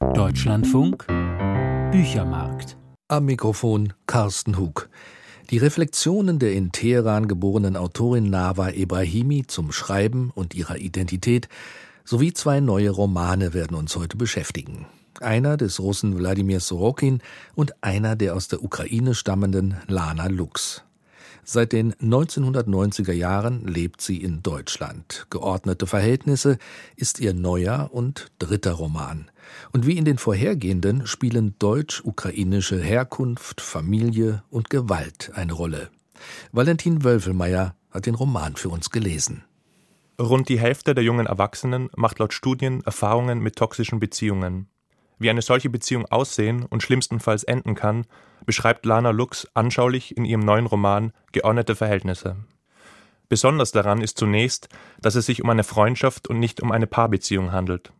Deutschlandfunk Büchermarkt. Am Mikrofon Carsten Hug. Die Reflexionen der in Teheran geborenen Autorin Nawa Ebrahimi zum Schreiben und ihrer Identität sowie zwei neue Romane werden uns heute beschäftigen. Einer des Russen Wladimir Sorokin und einer der aus der Ukraine stammenden Lana Lux. Seit den 1990er Jahren lebt sie in Deutschland. Geordnete Verhältnisse ist ihr neuer und dritter Roman. Und wie in den vorhergehenden spielen deutsch-ukrainische Herkunft, Familie und Gewalt eine Rolle. Valentin Wölfelmeier hat den Roman für uns gelesen. Rund die Hälfte der jungen Erwachsenen macht laut Studien Erfahrungen mit toxischen Beziehungen. Wie eine solche Beziehung aussehen und schlimmstenfalls enden kann, beschreibt Lana Lux anschaulich in ihrem neuen Roman Geordnete Verhältnisse. Besonders daran ist zunächst, dass es sich um eine Freundschaft und nicht um eine Paarbeziehung handelt.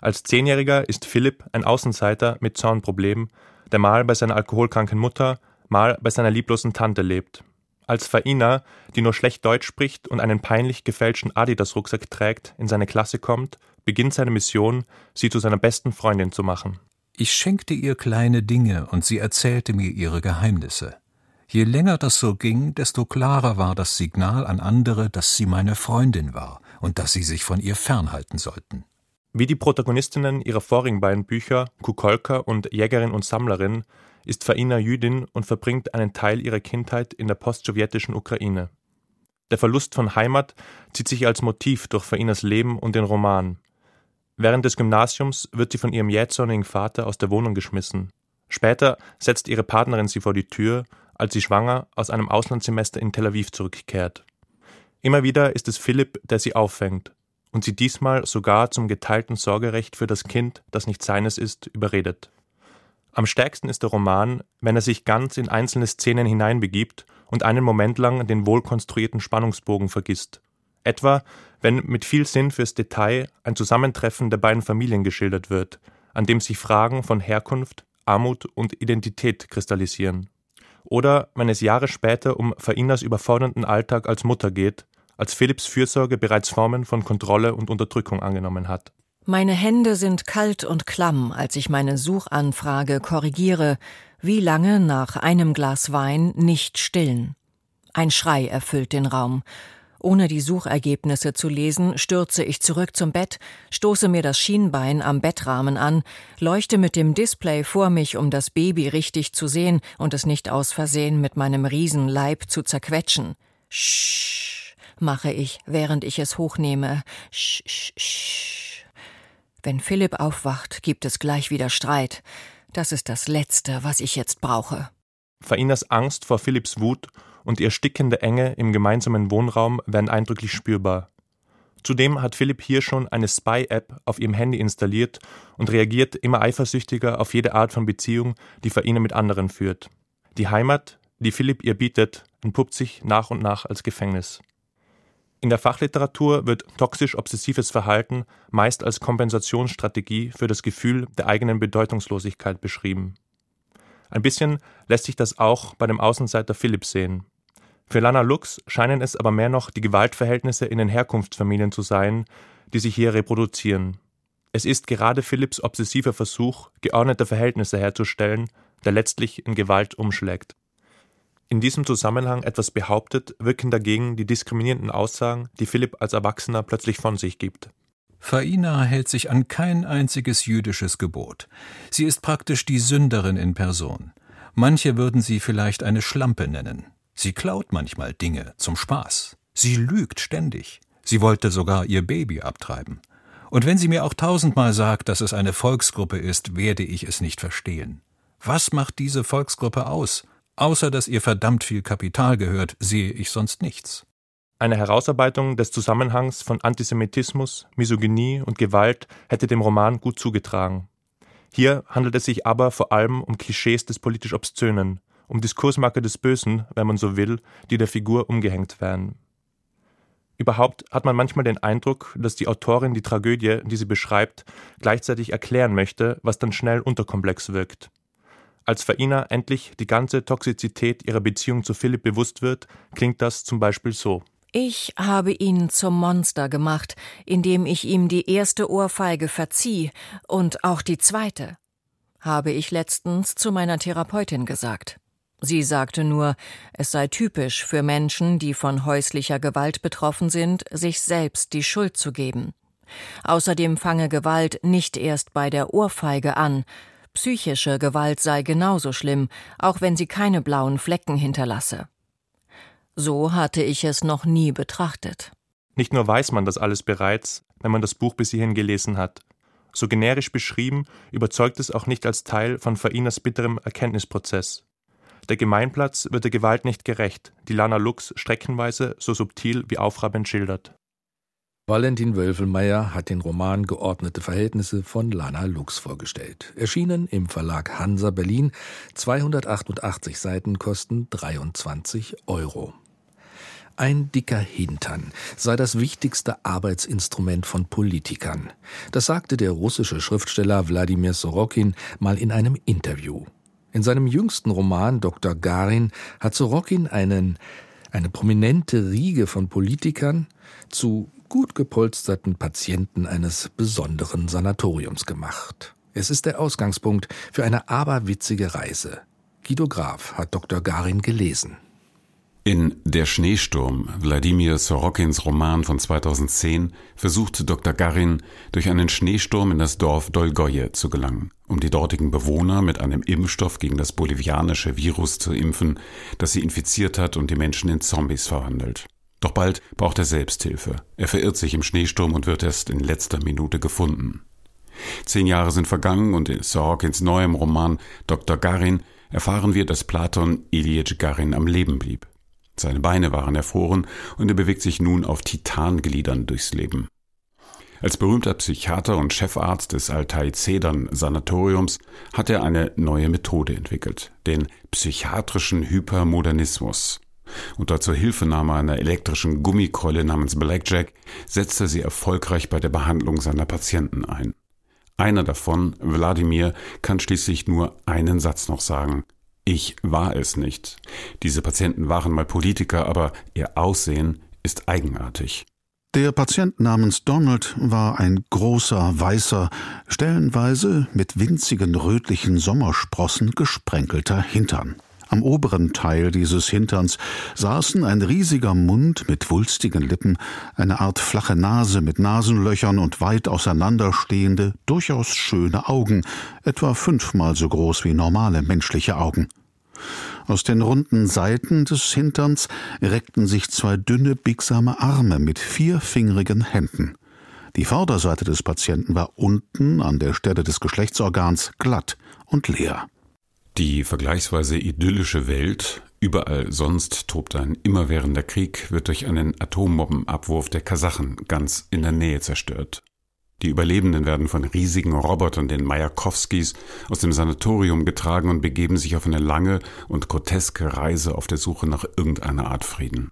Als Zehnjähriger ist Philipp ein Außenseiter mit Zaunproblemen, der mal bei seiner alkoholkranken Mutter, mal bei seiner lieblosen Tante lebt. Als Faina, die nur schlecht Deutsch spricht und einen peinlich gefälschten Adidas-Rucksack trägt, in seine Klasse kommt, beginnt seine Mission, sie zu seiner besten Freundin zu machen. Ich schenkte ihr kleine Dinge und sie erzählte mir ihre Geheimnisse. Je länger das so ging, desto klarer war das Signal an andere, dass sie meine Freundin war und dass sie sich von ihr fernhalten sollten. Wie die Protagonistinnen ihrer vorigen beiden Bücher, Kukolka und Jägerin und Sammlerin, ist Faina Jüdin und verbringt einen Teil ihrer Kindheit in der postsowjetischen Ukraine. Der Verlust von Heimat zieht sich als Motiv durch Fainas Leben und den Roman. Während des Gymnasiums wird sie von ihrem jähzornigen Vater aus der Wohnung geschmissen. Später setzt ihre Partnerin sie vor die Tür, als sie schwanger aus einem Auslandssemester in Tel Aviv zurückkehrt. Immer wieder ist es Philipp, der sie auffängt und sie diesmal sogar zum geteilten Sorgerecht für das Kind, das nicht seines ist, überredet. Am stärksten ist der Roman, wenn er sich ganz in einzelne Szenen hineinbegibt und einen Moment lang den wohlkonstruierten Spannungsbogen vergisst. Etwa, wenn mit viel Sinn fürs Detail ein Zusammentreffen der beiden Familien geschildert wird, an dem sich Fragen von Herkunft, Armut und Identität kristallisieren. Oder wenn es Jahre später um Fainas überfordernden Alltag als Mutter geht, als Philipps Fürsorge bereits Formen von Kontrolle und Unterdrückung angenommen hat. Meine Hände sind kalt und klamm, als ich meine Suchanfrage korrigiere, wie lange nach einem Glas Wein nicht stillen. Ein Schrei erfüllt den Raum, ohne die Suchergebnisse zu lesen, stürze ich zurück zum Bett, stoße mir das Schienbein am Bettrahmen an, leuchte mit dem Display vor mich, um das Baby richtig zu sehen und es nicht aus Versehen mit meinem Riesenleib zu zerquetschen. Sch mache ich, während ich es hochnehme. Sch, sch, sch. Wenn Philipp aufwacht, gibt es gleich wieder Streit. Das ist das Letzte, was ich jetzt brauche. Fainas Angst vor Philipps Wut und die erstickende Enge im gemeinsamen Wohnraum werden eindrücklich spürbar. Zudem hat Philipp hier schon eine Spy-App auf ihrem Handy installiert und reagiert immer eifersüchtiger auf jede Art von Beziehung, die Faina mit anderen führt. Die Heimat, die Philipp ihr bietet, entpuppt sich nach und nach als Gefängnis. In der Fachliteratur wird toxisch-obsessives Verhalten meist als Kompensationsstrategie für das Gefühl der eigenen Bedeutungslosigkeit beschrieben. Ein bisschen lässt sich das auch bei dem Außenseiter Philipp sehen. Für Lana Lux scheinen es aber mehr noch die Gewaltverhältnisse in den Herkunftsfamilien zu sein, die sich hier reproduzieren. Es ist gerade Philipps obsessiver Versuch, geordnete Verhältnisse herzustellen, der letztlich in Gewalt umschlägt. In diesem Zusammenhang etwas behauptet, wirken dagegen die diskriminierenden Aussagen, die Philipp als Erwachsener plötzlich von sich gibt. Faina hält sich an kein einziges jüdisches Gebot. Sie ist praktisch die Sünderin in Person. Manche würden sie vielleicht eine Schlampe nennen. Sie klaut manchmal Dinge zum Spaß. Sie lügt ständig. Sie wollte sogar ihr Baby abtreiben. Und wenn sie mir auch tausendmal sagt, dass es eine Volksgruppe ist, werde ich es nicht verstehen. Was macht diese Volksgruppe aus? Außer dass ihr verdammt viel Kapital gehört, sehe ich sonst nichts. Eine Herausarbeitung des Zusammenhangs von Antisemitismus, Misogynie und Gewalt hätte dem Roman gut zugetragen. Hier handelt es sich aber vor allem um Klischees des politisch Obszönen, um Diskursmarke des Bösen, wenn man so will, die der Figur umgehängt werden. Überhaupt hat man manchmal den Eindruck, dass die Autorin die Tragödie, die sie beschreibt, gleichzeitig erklären möchte, was dann schnell unterkomplex wirkt. Als Faina endlich die ganze Toxizität ihrer Beziehung zu Philipp bewusst wird, klingt das zum Beispiel so. Ich habe ihn zum Monster gemacht, indem ich ihm die erste Ohrfeige verzieh und auch die zweite, habe ich letztens zu meiner Therapeutin gesagt. Sie sagte nur, es sei typisch für Menschen, die von häuslicher Gewalt betroffen sind, sich selbst die Schuld zu geben. Außerdem fange Gewalt nicht erst bei der Ohrfeige an. Psychische Gewalt sei genauso schlimm, auch wenn sie keine blauen Flecken hinterlasse. So hatte ich es noch nie betrachtet. Nicht nur weiß man das alles bereits, wenn man das Buch bis hierhin gelesen hat. So generisch beschrieben, überzeugt es auch nicht als Teil von Fainas bitterem Erkenntnisprozess. Der Gemeinplatz wird der Gewalt nicht gerecht, die Lana Lux streckenweise so subtil wie aufreibend schildert. Valentin Wölfelmeier hat den Roman Geordnete Verhältnisse von Lana Lux vorgestellt. Erschienen im Verlag Hansa Berlin. 288 Seiten kosten 23 Euro. Ein dicker Hintern sei das wichtigste Arbeitsinstrument von Politikern. Das sagte der russische Schriftsteller Wladimir Sorokin mal in einem Interview. In seinem jüngsten Roman Dr. Garin hat Sorokin einen, eine prominente Riege von Politikern zu gut gepolsterten Patienten eines besonderen Sanatoriums gemacht. Es ist der Ausgangspunkt für eine aberwitzige Reise. Guido Graf hat Dr. Garin gelesen. In Der Schneesturm, Wladimir Sorokins Roman von 2010, versucht Dr. Garin durch einen Schneesturm in das Dorf Dolgoje zu gelangen, um die dortigen Bewohner mit einem Impfstoff gegen das bolivianische Virus zu impfen, das sie infiziert hat und die Menschen in Zombies verwandelt. Doch bald braucht er Selbsthilfe. Er verirrt sich im Schneesturm und wird erst in letzter Minute gefunden. Zehn Jahre sind vergangen und in Sorokins neuem Roman Dr. Garin erfahren wir, dass Platon Ilyich Garin am Leben blieb. Seine Beine waren erfroren und er bewegt sich nun auf Titangliedern durchs Leben. Als berühmter Psychiater und Chefarzt des Altai-Zedern-Sanatoriums hat er eine neue Methode entwickelt, den psychiatrischen Hypermodernismus. Unter zur Hilfenahme einer elektrischen Gummikeule namens Blackjack setzt er sie erfolgreich bei der Behandlung seiner Patienten ein. Einer davon, Wladimir, kann schließlich nur einen Satz noch sagen. Ich war es nicht. Diese Patienten waren mal Politiker, aber ihr Aussehen ist eigenartig. Der Patient namens Donald war ein großer, weißer, stellenweise mit winzigen rötlichen Sommersprossen gesprenkelter Hintern. Am oberen Teil dieses Hinterns saßen ein riesiger Mund mit wulstigen Lippen, eine Art flache Nase mit Nasenlöchern und weit auseinanderstehende, durchaus schöne Augen, etwa fünfmal so groß wie normale menschliche Augen. Aus den runden Seiten des Hinterns reckten sich zwei dünne, biegsame Arme mit vierfingerigen Händen. Die Vorderseite des Patienten war unten an der Stelle des Geschlechtsorgans glatt und leer. Die vergleichsweise idyllische Welt, überall sonst tobt ein immerwährender Krieg, wird durch einen Atombombenabwurf der Kasachen ganz in der Nähe zerstört. Die Überlebenden werden von riesigen Robotern, den Majakowskis, aus dem Sanatorium getragen und begeben sich auf eine lange und groteske Reise auf der Suche nach irgendeiner Art Frieden.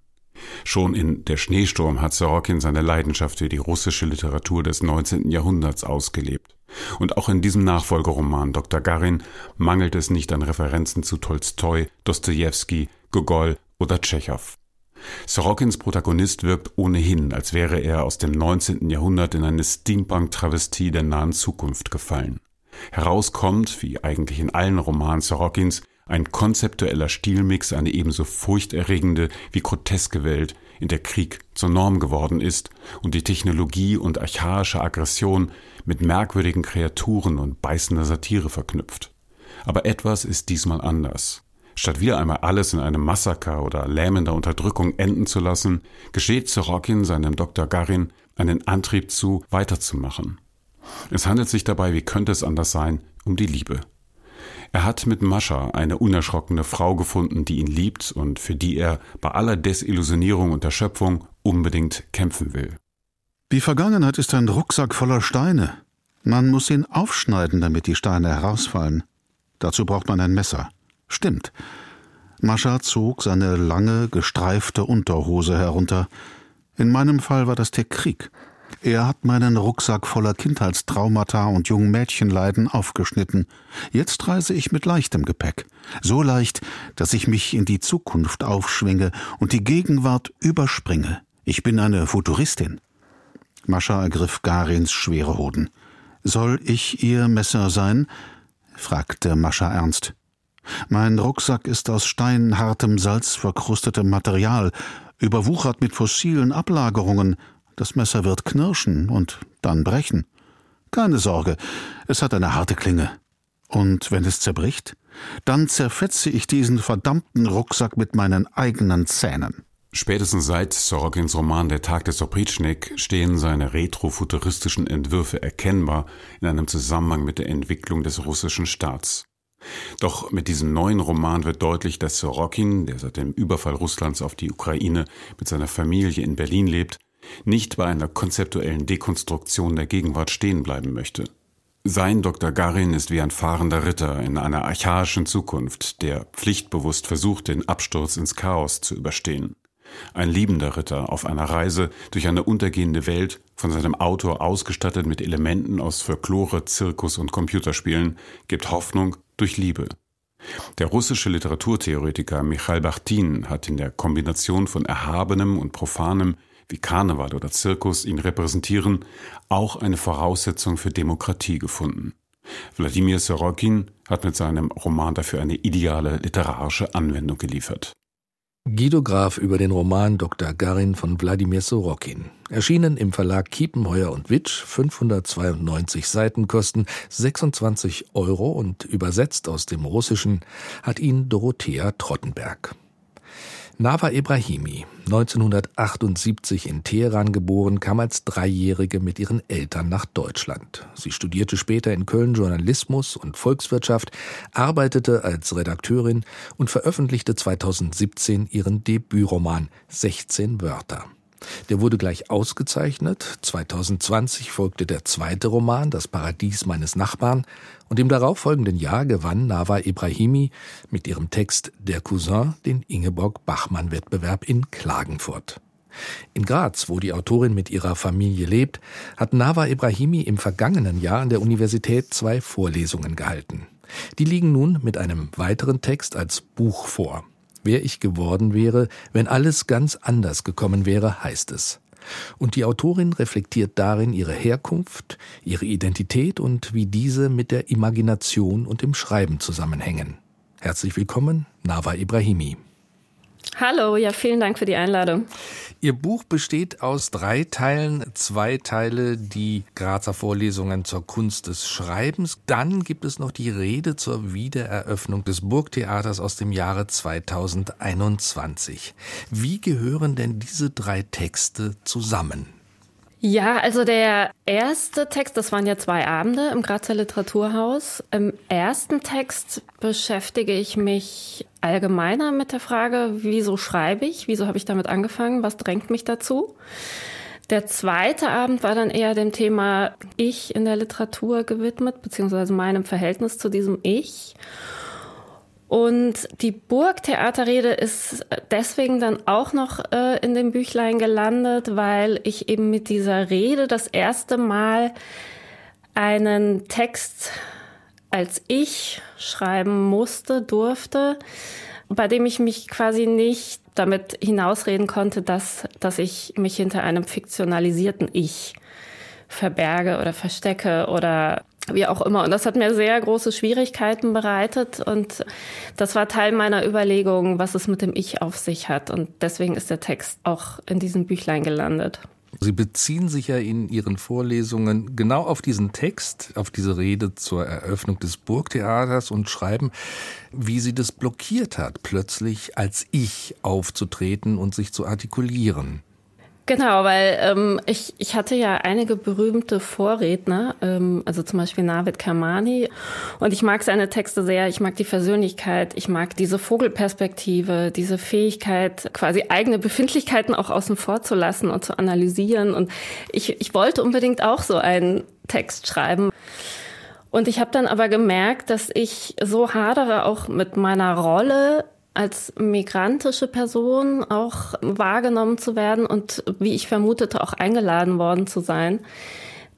Schon in Der Schneesturm hat Sorokin seine Leidenschaft für die russische Literatur des 19. Jahrhunderts ausgelebt. Und auch in diesem Nachfolgeroman Dr. Garin mangelt es nicht an Referenzen zu Tolstoi, Dostojewski, Gogol oder Tschechow. Sorokins Protagonist wirkt ohnehin, als wäre er aus dem 19. Jahrhundert in eine Steampunk-Travestie der nahen Zukunft gefallen. Herauskommt, wie eigentlich in allen Romanen Sorokins, ein konzeptueller Stilmix, eine ebenso furchterregende wie groteske Welt, in der Krieg zur Norm geworden ist und die Technologie und archaische Aggression mit merkwürdigen Kreaturen und beißender Satire verknüpft. Aber etwas ist diesmal anders. Statt wieder einmal alles in einem Massaker oder lähmender Unterdrückung enden zu lassen, gesteht Sorokin seinem Dr. Garin einen Antrieb zu, weiterzumachen. Es handelt sich dabei, wie könnte es anders sein, um die Liebe. Er hat mit Mascha eine unerschrockene Frau gefunden, die ihn liebt und für die er bei aller Desillusionierung und Erschöpfung unbedingt kämpfen will. Die Vergangenheit ist ein Rucksack voller Steine. Man muss ihn aufschneiden, damit die Steine herausfallen. Dazu braucht man ein Messer. Stimmt. Mascha zog seine lange, gestreifte Unterhose herunter. In meinem Fall war das der Krieg. Er hat meinen Rucksack voller Kindheitstraumata und jungen Mädchenleiden aufgeschnitten. Jetzt reise ich mit leichtem Gepäck. So leicht, dass ich mich in die Zukunft aufschwinge und die Gegenwart überspringe. Ich bin eine Futuristin. Mascha ergriff Garins schwere Hoden. Soll ich Ihr Messer sein? fragte Mascha ernst. Mein Rucksack ist aus steinhartem, salzverkrustetem Material, überwuchert mit fossilen Ablagerungen. Das Messer wird knirschen und dann brechen. Keine Sorge, es hat eine harte Klinge. Und wenn es zerbricht, dann zerfetze ich diesen verdammten Rucksack mit meinen eigenen Zähnen. Spätestens seit Sorokins Roman Der Tag des Oprichnik stehen seine retrofuturistischen Entwürfe erkennbar in einem Zusammenhang mit der Entwicklung des russischen Staats. Doch mit diesem neuen Roman wird deutlich, dass Sorokin, der seit dem Überfall Russlands auf die Ukraine mit seiner Familie in Berlin lebt, nicht bei einer konzeptuellen Dekonstruktion der Gegenwart stehen bleiben möchte. Sein Dr. Garin ist wie ein fahrender Ritter in einer archaischen Zukunft, der pflichtbewusst versucht, den Absturz ins Chaos zu überstehen. Ein liebender Ritter auf einer Reise durch eine untergehende Welt, von seinem Autor ausgestattet mit Elementen aus Folklore, Zirkus und Computerspielen, gibt Hoffnung durch Liebe. Der russische Literaturtheoretiker Michail Bachtin hat in der Kombination von Erhabenem und Profanem wie Karneval oder Zirkus ihn repräsentieren, auch eine Voraussetzung für Demokratie gefunden. Wladimir Sorokin hat mit seinem Roman dafür eine ideale literarische Anwendung geliefert. Guido Graf über den Roman Dr. Garin von Wladimir Sorokin. Erschienen im Verlag Kiepenheuer und Witsch, 592 Seiten kosten 26 Euro und übersetzt aus dem Russischen hat ihn Dorothea Trottenberg. Nava Ibrahimi, 1978 in Teheran geboren, kam als Dreijährige mit ihren Eltern nach Deutschland. Sie studierte später in Köln Journalismus und Volkswirtschaft, arbeitete als Redakteurin und veröffentlichte 2017 ihren Debütroman 16 Wörter. Der wurde gleich ausgezeichnet. 2020 folgte der zweite Roman, Das Paradies meines Nachbarn, und im darauffolgenden Jahr gewann Nava Ibrahimi mit ihrem Text Der Cousin den Ingeborg-Bachmann-Wettbewerb in Klagenfurt. In Graz, wo die Autorin mit ihrer Familie lebt, hat Nava Ibrahimi im vergangenen Jahr an der Universität zwei Vorlesungen gehalten. Die liegen nun mit einem weiteren Text als Buch vor. Wer ich geworden wäre, wenn alles ganz anders gekommen wäre, heißt es. Und die Autorin reflektiert darin ihre Herkunft, ihre Identität und wie diese mit der Imagination und dem Schreiben zusammenhängen. Herzlich willkommen, Nava Ibrahimi. Hallo, ja, vielen Dank für die Einladung. Ihr Buch besteht aus drei Teilen. Zwei Teile die Grazer Vorlesungen zur Kunst des Schreibens. Dann gibt es noch die Rede zur Wiedereröffnung des Burgtheaters aus dem Jahre 2021. Wie gehören denn diese drei Texte zusammen? Ja, also der erste Text, das waren ja zwei Abende im Grazer Literaturhaus. Im ersten Text beschäftige ich mich allgemeiner mit der Frage, wieso schreibe ich, wieso habe ich damit angefangen, was drängt mich dazu. Der zweite Abend war dann eher dem Thema Ich in der Literatur gewidmet, beziehungsweise meinem Verhältnis zu diesem Ich. Und die Burgtheaterrede ist deswegen dann auch noch äh, in dem Büchlein gelandet, weil ich eben mit dieser Rede das erste Mal einen Text als ich schreiben musste, durfte, bei dem ich mich quasi nicht damit hinausreden konnte, dass, dass ich mich hinter einem fiktionalisierten Ich verberge oder verstecke oder wie auch immer. Und das hat mir sehr große Schwierigkeiten bereitet. Und das war Teil meiner Überlegung, was es mit dem Ich auf sich hat. Und deswegen ist der Text auch in diesem Büchlein gelandet. Sie beziehen sich ja in Ihren Vorlesungen genau auf diesen Text, auf diese Rede zur Eröffnung des Burgtheaters und schreiben, wie sie das blockiert hat, plötzlich als Ich aufzutreten und sich zu artikulieren. Genau, weil ähm, ich, ich hatte ja einige berühmte Vorredner, ähm, also zum Beispiel Navid Kermani. Und ich mag seine Texte sehr, ich mag die Versöhnlichkeit, ich mag diese Vogelperspektive, diese Fähigkeit, quasi eigene Befindlichkeiten auch außen vor zu lassen und zu analysieren. Und ich, ich wollte unbedingt auch so einen Text schreiben. Und ich habe dann aber gemerkt, dass ich so hadere auch mit meiner Rolle als migrantische Person auch wahrgenommen zu werden und wie ich vermutete auch eingeladen worden zu sein,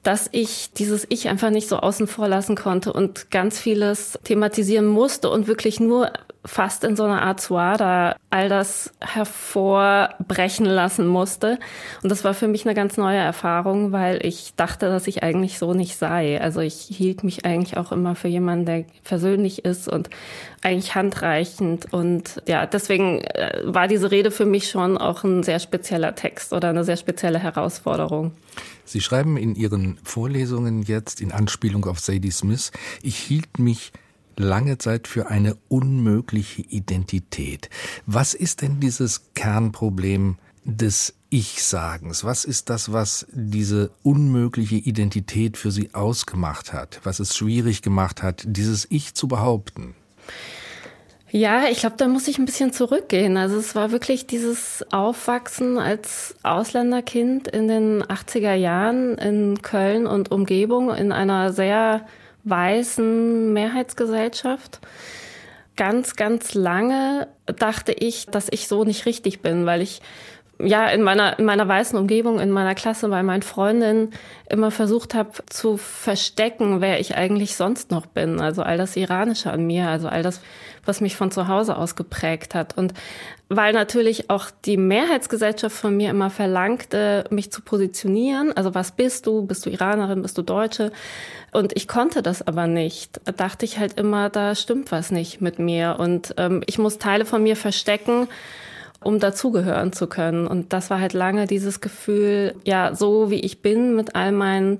dass ich dieses Ich einfach nicht so außen vor lassen konnte und ganz vieles thematisieren musste und wirklich nur fast in so einer Art Suada all das hervorbrechen lassen musste. Und das war für mich eine ganz neue Erfahrung, weil ich dachte, dass ich eigentlich so nicht sei. Also ich hielt mich eigentlich auch immer für jemanden, der versöhnlich ist und eigentlich handreichend. Und ja, deswegen äh, war diese Rede für mich schon auch ein sehr spezieller Text oder eine sehr spezielle Herausforderung. Sie schreiben in Ihren Vorlesungen jetzt in Anspielung auf Sadie Smith, ich hielt mich lange Zeit für eine unmögliche Identität. Was ist denn dieses Kernproblem des Ich-Sagens? Was ist das, was diese unmögliche Identität für Sie ausgemacht hat? Was es schwierig gemacht hat, dieses Ich zu behaupten? Ja, ich glaube, da muss ich ein bisschen zurückgehen. Also es war wirklich dieses Aufwachsen als Ausländerkind in den 80er Jahren in Köln und Umgebung in einer sehr weißen Mehrheitsgesellschaft. Ganz, ganz lange dachte ich, dass ich so nicht richtig bin, weil ich ja in meiner, in meiner weißen Umgebung, in meiner Klasse, bei meinen Freundinnen immer versucht habe zu verstecken, wer ich eigentlich sonst noch bin. Also all das Iranische an mir, also all das, was mich von zu Hause aus geprägt hat. Und weil natürlich auch die Mehrheitsgesellschaft von mir immer verlangte, mich zu positionieren. Also was bist du? Bist du Iranerin? Bist du Deutsche? Und ich konnte das aber nicht. Da dachte ich halt immer, da stimmt was nicht mit mir. Und ähm, ich muss Teile von mir verstecken, um dazugehören zu können. Und das war halt lange dieses Gefühl, ja, so wie ich bin, mit all meinen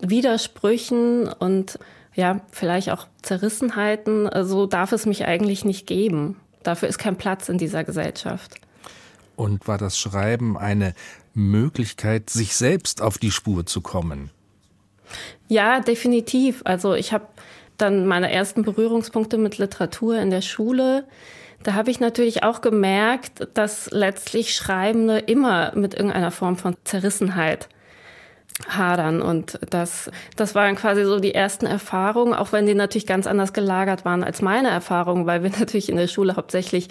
Widersprüchen und ja, vielleicht auch Zerrissenheiten, so darf es mich eigentlich nicht geben. Dafür ist kein Platz in dieser Gesellschaft. Und war das Schreiben eine Möglichkeit, sich selbst auf die Spur zu kommen? Ja, definitiv. Also ich habe dann meine ersten Berührungspunkte mit Literatur in der Schule. Da habe ich natürlich auch gemerkt, dass letztlich Schreibende immer mit irgendeiner Form von Zerrissenheit hadern. Und das, das waren quasi so die ersten Erfahrungen, auch wenn die natürlich ganz anders gelagert waren als meine Erfahrungen, weil wir natürlich in der Schule hauptsächlich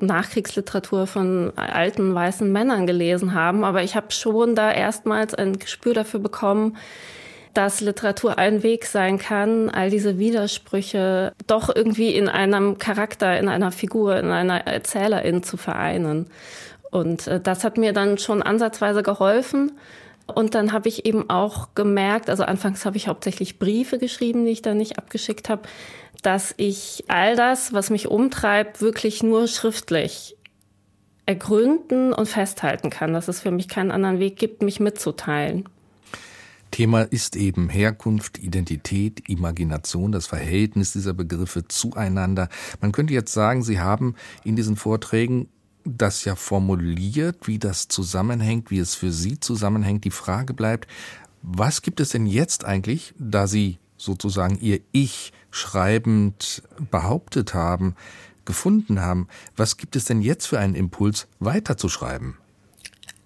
Nachkriegsliteratur von alten weißen Männern gelesen haben. Aber ich habe schon da erstmals ein Gespür dafür bekommen, dass Literatur ein Weg sein kann, all diese Widersprüche doch irgendwie in einem Charakter, in einer Figur, in einer Erzählerin zu vereinen. Und äh, das hat mir dann schon ansatzweise geholfen. Und dann habe ich eben auch gemerkt, also anfangs habe ich hauptsächlich Briefe geschrieben, die ich dann nicht abgeschickt habe, dass ich all das, was mich umtreibt, wirklich nur schriftlich ergründen und festhalten kann, dass es für mich keinen anderen Weg gibt, mich mitzuteilen. Thema ist eben Herkunft, Identität, Imagination, das Verhältnis dieser Begriffe zueinander. Man könnte jetzt sagen, Sie haben in diesen Vorträgen das ja formuliert, wie das zusammenhängt, wie es für Sie zusammenhängt. Die Frage bleibt, was gibt es denn jetzt eigentlich, da Sie sozusagen Ihr Ich schreibend behauptet haben, gefunden haben, was gibt es denn jetzt für einen Impuls, weiterzuschreiben?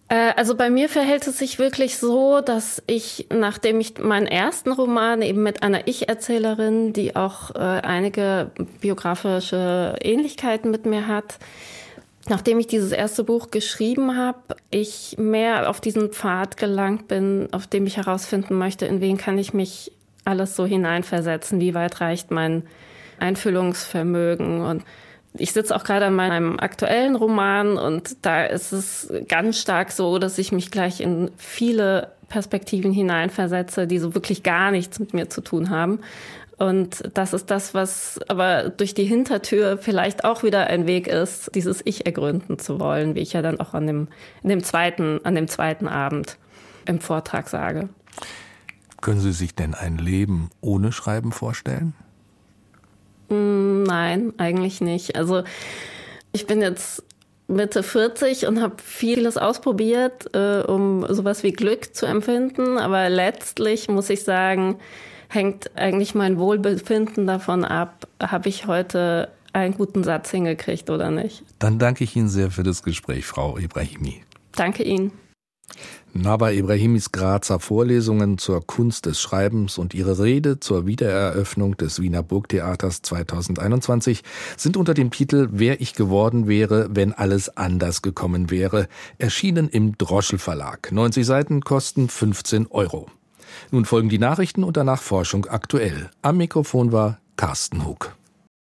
Äh, also bei mir verhält es sich wirklich so, dass ich, nachdem ich meinen ersten Roman eben mit einer Ich-Erzählerin, die auch äh, einige biografische Ähnlichkeiten mit mir hat, nachdem ich dieses erste Buch geschrieben habe, ich mehr auf diesen Pfad gelangt bin, auf dem ich herausfinden möchte, in wen kann ich mich alles so hineinversetzen, wie weit reicht mein Einfühlungsvermögen und ich sitze auch gerade an meinem aktuellen Roman und da ist es ganz stark so, dass ich mich gleich in viele Perspektiven hineinversetze, die so wirklich gar nichts mit mir zu tun haben. Und das ist das, was aber durch die Hintertür vielleicht auch wieder ein Weg ist, dieses Ich ergründen zu wollen, wie ich ja dann auch an dem, in dem zweiten, an dem zweiten Abend im Vortrag sage. Können Sie sich denn ein Leben ohne Schreiben vorstellen? Mm, nein, eigentlich nicht. Also ich bin jetzt Mitte 40 und habe vieles ausprobiert, äh, um sowas wie Glück zu empfinden. Aber letztlich muss ich sagen, hängt eigentlich mein Wohlbefinden davon ab, habe ich heute einen guten Satz hingekriegt oder nicht. Dann danke ich Ihnen sehr für das Gespräch, Frau Ibrahimi. Danke Ihnen. Naba Ibrahimis Grazer Vorlesungen zur Kunst des Schreibens und ihre Rede zur Wiedereröffnung des Wiener Burgtheaters 2021 sind unter dem Titel Wer ich geworden wäre, wenn alles anders gekommen wäre, erschienen im Droschel Verlag. 90 Seiten kosten 15 Euro. Nun folgen die Nachrichten und danach Forschung aktuell. Am Mikrofon war Carsten Huck.